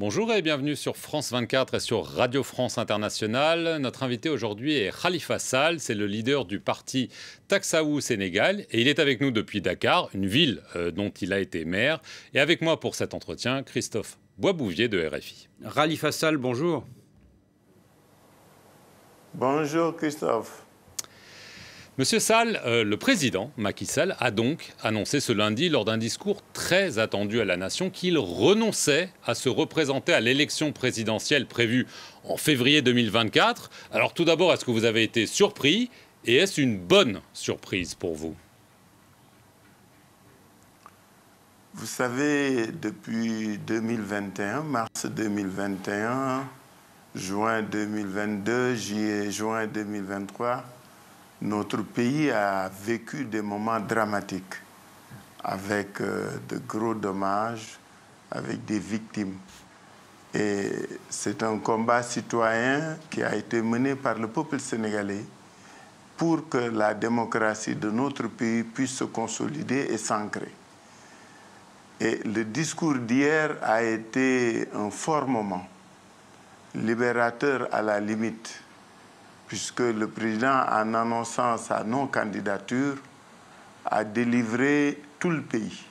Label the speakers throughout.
Speaker 1: Bonjour et bienvenue sur France 24 et sur Radio France Internationale. Notre invité aujourd'hui est Khalifa Sall, c'est le leader du parti Taxaou Sénégal et il est avec nous depuis Dakar, une ville euh, dont il a été maire. Et avec moi pour cet entretien, Christophe Boisbouvier de RFI.
Speaker 2: Khalifa Sall, bonjour.
Speaker 3: Bonjour Christophe.
Speaker 1: Monsieur Sall, euh, le président Macky Sall a donc annoncé ce lundi lors d'un discours très attendu à la nation qu'il renonçait à se représenter à l'élection présidentielle prévue en février 2024. Alors tout d'abord, est-ce que vous avez été surpris et est-ce une bonne surprise pour vous?
Speaker 3: Vous savez, depuis 2021, mars 2021, juin 2022, juillet, juin 2023, notre pays a vécu des moments dramatiques avec euh, de gros dommages, avec des victimes. Et c'est un combat citoyen qui a été mené par le peuple sénégalais pour que la démocratie de notre pays puisse se consolider et s'ancrer. Et le discours d'hier a été un fort moment, libérateur à la limite, puisque le président, en annonçant sa non-candidature, a délivré tout le pays.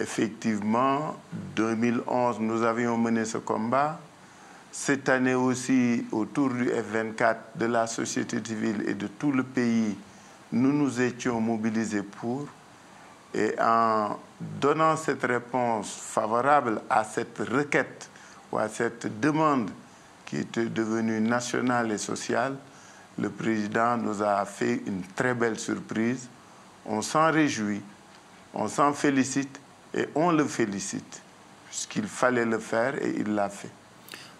Speaker 3: Effectivement, 2011, nous avions mené ce combat. Cette année aussi, autour du F24, de la société civile et de tout le pays, nous nous étions mobilisés pour. Et en donnant cette réponse favorable à cette requête ou à cette demande qui était devenue nationale et sociale, le président nous a fait une très belle surprise. On s'en réjouit, on s'en félicite et on le félicite, puisqu'il fallait le faire et il l'a fait.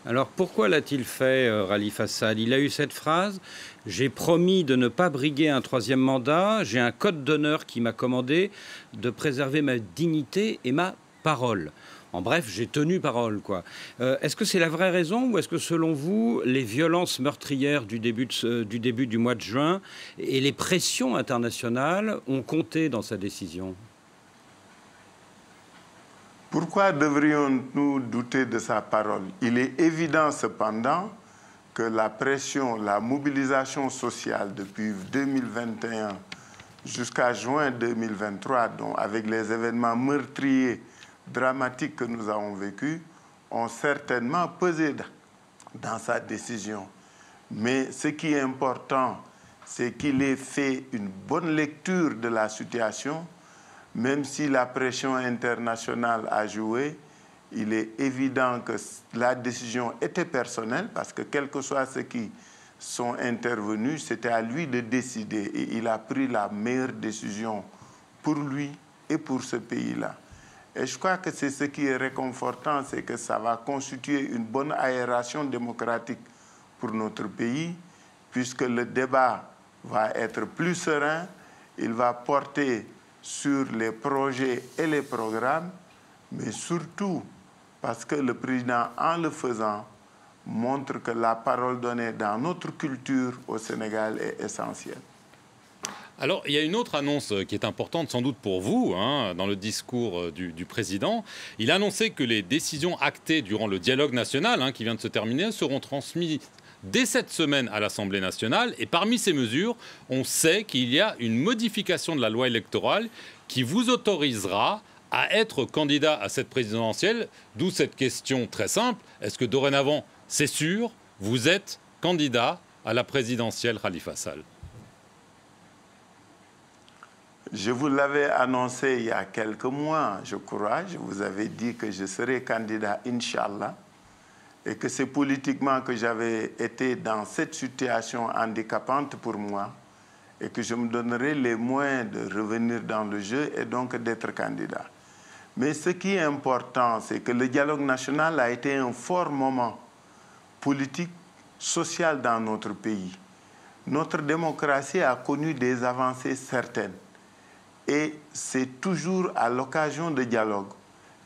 Speaker 2: Alors pourquoi l'a-t-il fait, euh, Rali Fassad? Il a eu cette phrase J'ai promis de ne pas briguer un troisième mandat, j'ai un code d'honneur qui m'a commandé de préserver ma dignité et ma parole. En bref, j'ai tenu parole, quoi. Euh, est-ce que c'est la vraie raison ou est-ce que, selon vous, les violences meurtrières du début, du début du mois de juin et les pressions internationales ont compté dans sa décision?
Speaker 3: Pourquoi devrions-nous douter de sa parole? Il est évident cependant que la pression, la mobilisation sociale depuis 2021 jusqu'à juin 2023, dont avec les événements meurtriers dramatiques que nous avons vécus ont certainement pesé dans sa décision. Mais ce qui est important, c'est qu'il ait fait une bonne lecture de la situation, même si la pression internationale a joué. Il est évident que la décision était personnelle, parce que quel que soit ce qui sont intervenus, c'était à lui de décider. Et il a pris la meilleure décision pour lui et pour ce pays-là. Et je crois que c'est ce qui est réconfortant, c'est que ça va constituer une bonne aération démocratique pour notre pays, puisque le débat va être plus serein, il va porter sur les projets et les programmes, mais surtout parce que le président, en le faisant, montre que la parole donnée dans notre culture au Sénégal est essentielle.
Speaker 1: Alors, il y a une autre annonce euh, qui est importante sans doute pour vous, hein, dans le discours euh, du, président. Il a annoncé que les décisions actées durant le dialogue national, hein, qui vient de se terminer, seront transmises dès cette semaine à l'Assemblée nationale. Et parmi ces mesures, on sait qu'il y a une modification de la loi électorale qui vous autorisera à être candidat à cette présidentielle. D'où cette question très simple. Est-ce que dorénavant, c'est sûr, vous êtes candidat à la présidentielle Khalifa Sall?
Speaker 3: Je vous l'avais annoncé il y a quelques mois, je crois. Je vous avais dit que je serais candidat, Inch'Allah, et que c'est politiquement que j'avais été dans cette situation handicapante pour moi, et que je me donnerais les moyens de revenir dans le jeu et donc d'être candidat. Mais ce qui est important, c'est que le dialogue national a été un fort moment politique, social dans notre pays. Notre démocratie a connu des avancées certaines. Et c'est toujours à l'occasion de dialogue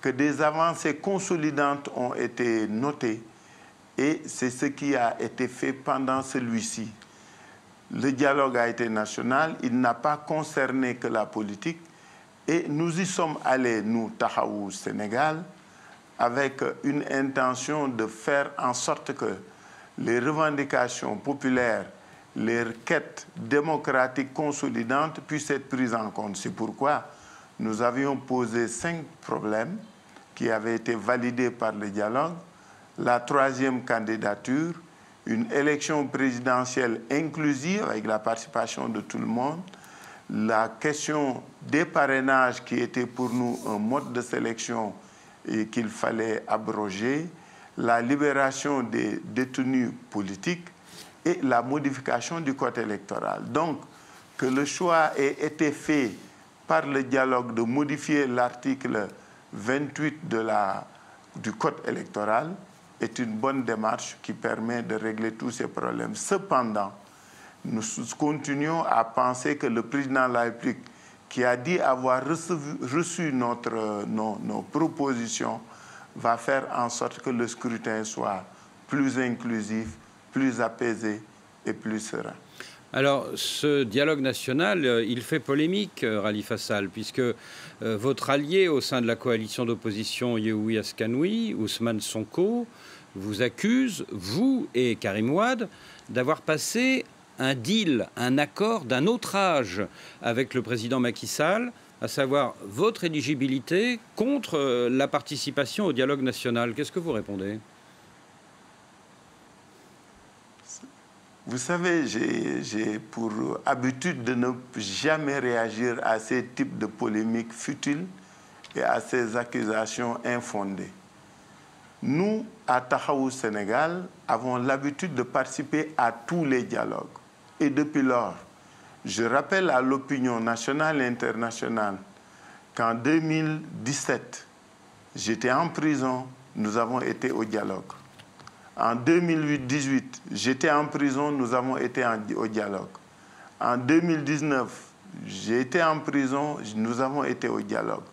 Speaker 3: que des avancées consolidantes ont été notées et c'est ce qui a été fait pendant celui-ci. Le dialogue a été national, il n'a pas concerné que la politique et nous y sommes allés, nous, Tahaou, Sénégal, avec une intention de faire en sorte que les revendications populaires, les quêtes démocratiques consolidantes puissent être prises en compte. C'est pourquoi nous avions posé cinq problèmes qui avaient été validés par le dialogue. La troisième candidature, une élection présidentielle inclusive avec la participation de tout le monde, la question des parrainages qui était pour nous un mode de sélection et qu'il fallait abroger, la libération des détenus politiques et la modification du code électoral. Donc, que le choix ait été fait par le dialogue de modifier l'article 28 de la, du code électoral est une bonne démarche qui permet de régler tous ces problèmes. Cependant, nous continuons à penser que le président de la République, qui a dit avoir reçu, notre, nos, nos propositions, va faire en sorte que le scrutin soit plus inclusif, plus apaisé et plus serein.
Speaker 2: Alors, ce dialogue national, euh, il fait polémique, euh, Rali Fassal, puisque euh, votre allié au sein de la coalition d'opposition Yehoui Askanoui, Ousmane Sonko, vous accuse, vous et Karim Ouad, d'avoir passé un deal, un accord d'un autre âge avec le président Macky Sall, à savoir votre éligibilité contre la participation au dialogue national. Qu'est-ce que vous répondez?
Speaker 3: Vous savez, j'ai pour habitude de ne jamais réagir à ces types de polémiques futiles et à ces accusations infondées. Nous, à Tahaou, Sénégal, avons l'habitude de participer à tous les dialogues. Et depuis lors, je rappelle à l'opinion nationale et internationale qu'en 2017, j'étais en prison, nous avons été au dialogue. En 2018, j'étais en prison, nous avons été au dialogue. En 2019, j'ai été en prison, nous avons été au dialogue.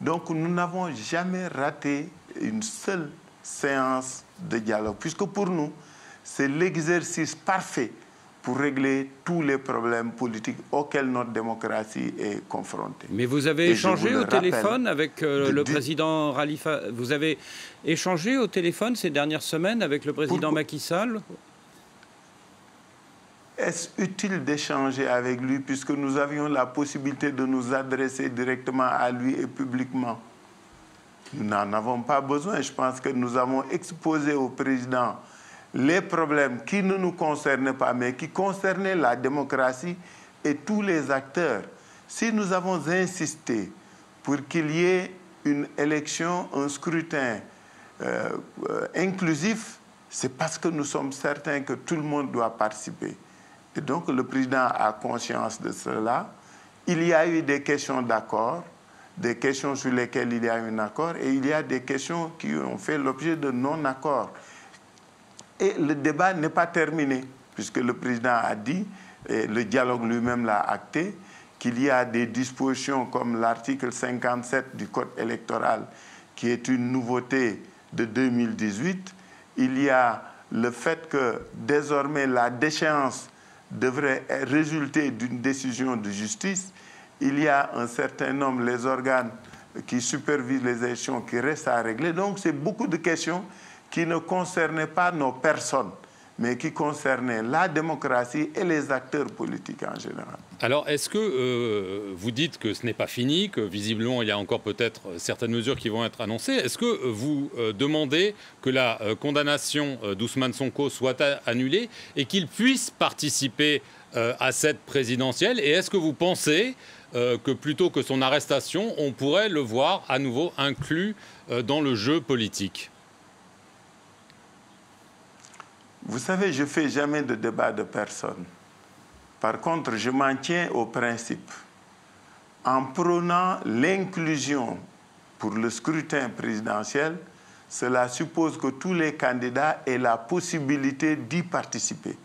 Speaker 3: Donc nous n'avons jamais raté une seule séance de dialogue, puisque pour nous, c'est l'exercice parfait pour régler tous les problèmes politiques auxquels notre démocratie est confrontée.
Speaker 2: Mais vous avez échangé au téléphone avec euh, le président Ralifa Vous avez échangé au téléphone ces dernières semaines avec le président Macky Sall?
Speaker 3: Est-ce utile d'échanger avec lui puisque nous avions la possibilité de nous adresser directement à lui et publiquement? Nous n'en avons pas besoin. Je pense que nous avons exposé au président les problèmes qui ne nous concernaient pas, mais qui concernaient la démocratie et tous les acteurs. Si nous avons insisté pour qu'il y ait une élection, un scrutin euh, euh, inclusif, c'est parce que nous sommes certains que tout le monde doit participer. Et donc le président a conscience de cela. Il y a eu des questions d'accord, des questions sur lesquelles il y a eu un accord, et il y a des questions qui ont fait l'objet de non-accord. Et le débat n'est pas terminé, puisque le président a dit, et le dialogue lui-même l'a acté, qu'il y a des dispositions comme l'article 57 du Code électoral, qui est une nouveauté de 2018. Il y a le fait que désormais la déchéance devrait résulter d'une décision de justice. Il y a un certain nombre, les organes qui supervisent les élections, qui restent à régler. Donc c'est beaucoup de questions qui ne concernait pas nos personnes, mais qui concernait la démocratie et les acteurs politiques en général.
Speaker 1: Alors, est-ce que euh, vous dites que ce n'est pas fini, que visiblement il y a encore peut-être certaines mesures qui vont être annoncées? Est-ce que vous euh, demandez que la euh, condamnation d'Ousmane Sonko soit annulée et qu'il puisse participer à cette présidentielle? Et est-ce que vous pensez que plutôt que son arrestation, on pourrait le voir à nouveau inclus dans le jeu politique?
Speaker 3: Vous savez, je ne fais jamais de débat de personne. Par contre, je m'en tiens au principe. En prônant l'inclusion pour le scrutin présidentiel, cela suppose que tous les candidats aient la possibilité d'y participer.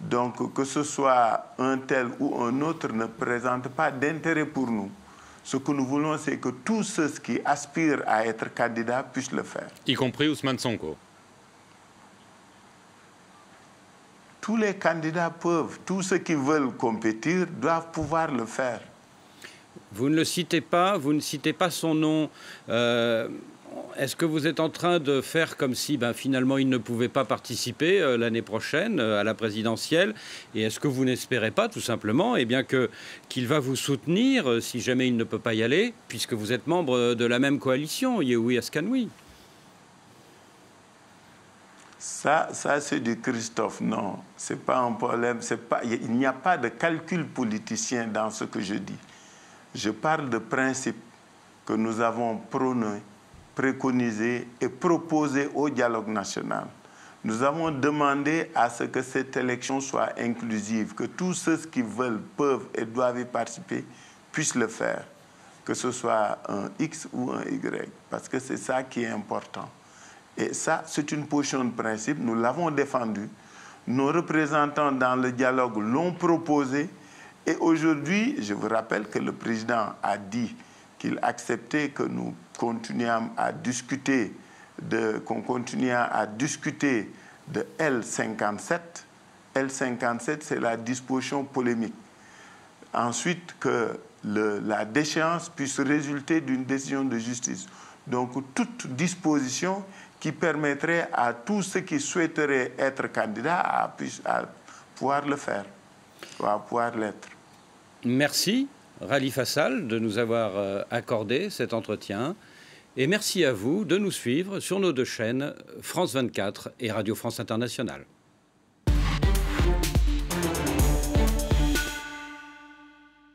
Speaker 3: Donc, que ce soit un tel ou un autre ne présente pas d'intérêt pour nous. Ce que nous voulons, c'est que tous ceux qui aspirent à être candidats puissent le faire.
Speaker 1: Y compris Ousmane Sonko.
Speaker 3: Tous les candidats peuvent, tous ceux qui veulent compétir doivent pouvoir le faire.
Speaker 2: Vous ne le citez pas, vous ne citez pas son nom. Euh, est-ce que vous êtes en train de faire comme si ben, finalement il ne pouvait pas participer euh, l'année prochaine euh, à la présidentielle? Et est-ce que vous n'espérez pas tout simplement eh bien, qu'il va vous soutenir si jamais il ne peut pas y aller, puisque vous êtes membre de la même coalition, Yehoui Askanoui
Speaker 3: ça, ça c'est du Christophe. Non, c'est pas un problème. Pas, il n'y a pas de calcul politicien dans ce que je dis. Je parle de principes que nous avons prônés, préconisés et proposés au dialogue national. Nous avons demandé à ce que cette élection soit inclusive, que tous ceux qui veulent, peuvent et doivent y participer puissent le faire, que ce soit un X ou un Y, parce que c'est ça qui est important. Et ça, c'est une position de principe. Nous l'avons défendu. Nos représentants dans le dialogue l'ont proposé. Et aujourd'hui, je vous rappelle que le président a dit qu'il acceptait que nous continuions à discuter de, qu'on continue à discuter de L57. L57, c'est la disposition polémique. Ensuite, que la déchéance puisse résulter d'une décision de justice. Donc, toute disposition qui permettrait à tous ceux qui souhaiteraient être candidats à, pouvoir le faire, à pouvoir l'être.
Speaker 2: Merci, Rali Fassal, de nous avoir euh, accordé cet entretien. Et merci à vous de nous suivre sur nos deux chaînes, France 24 et Radio France Internationale.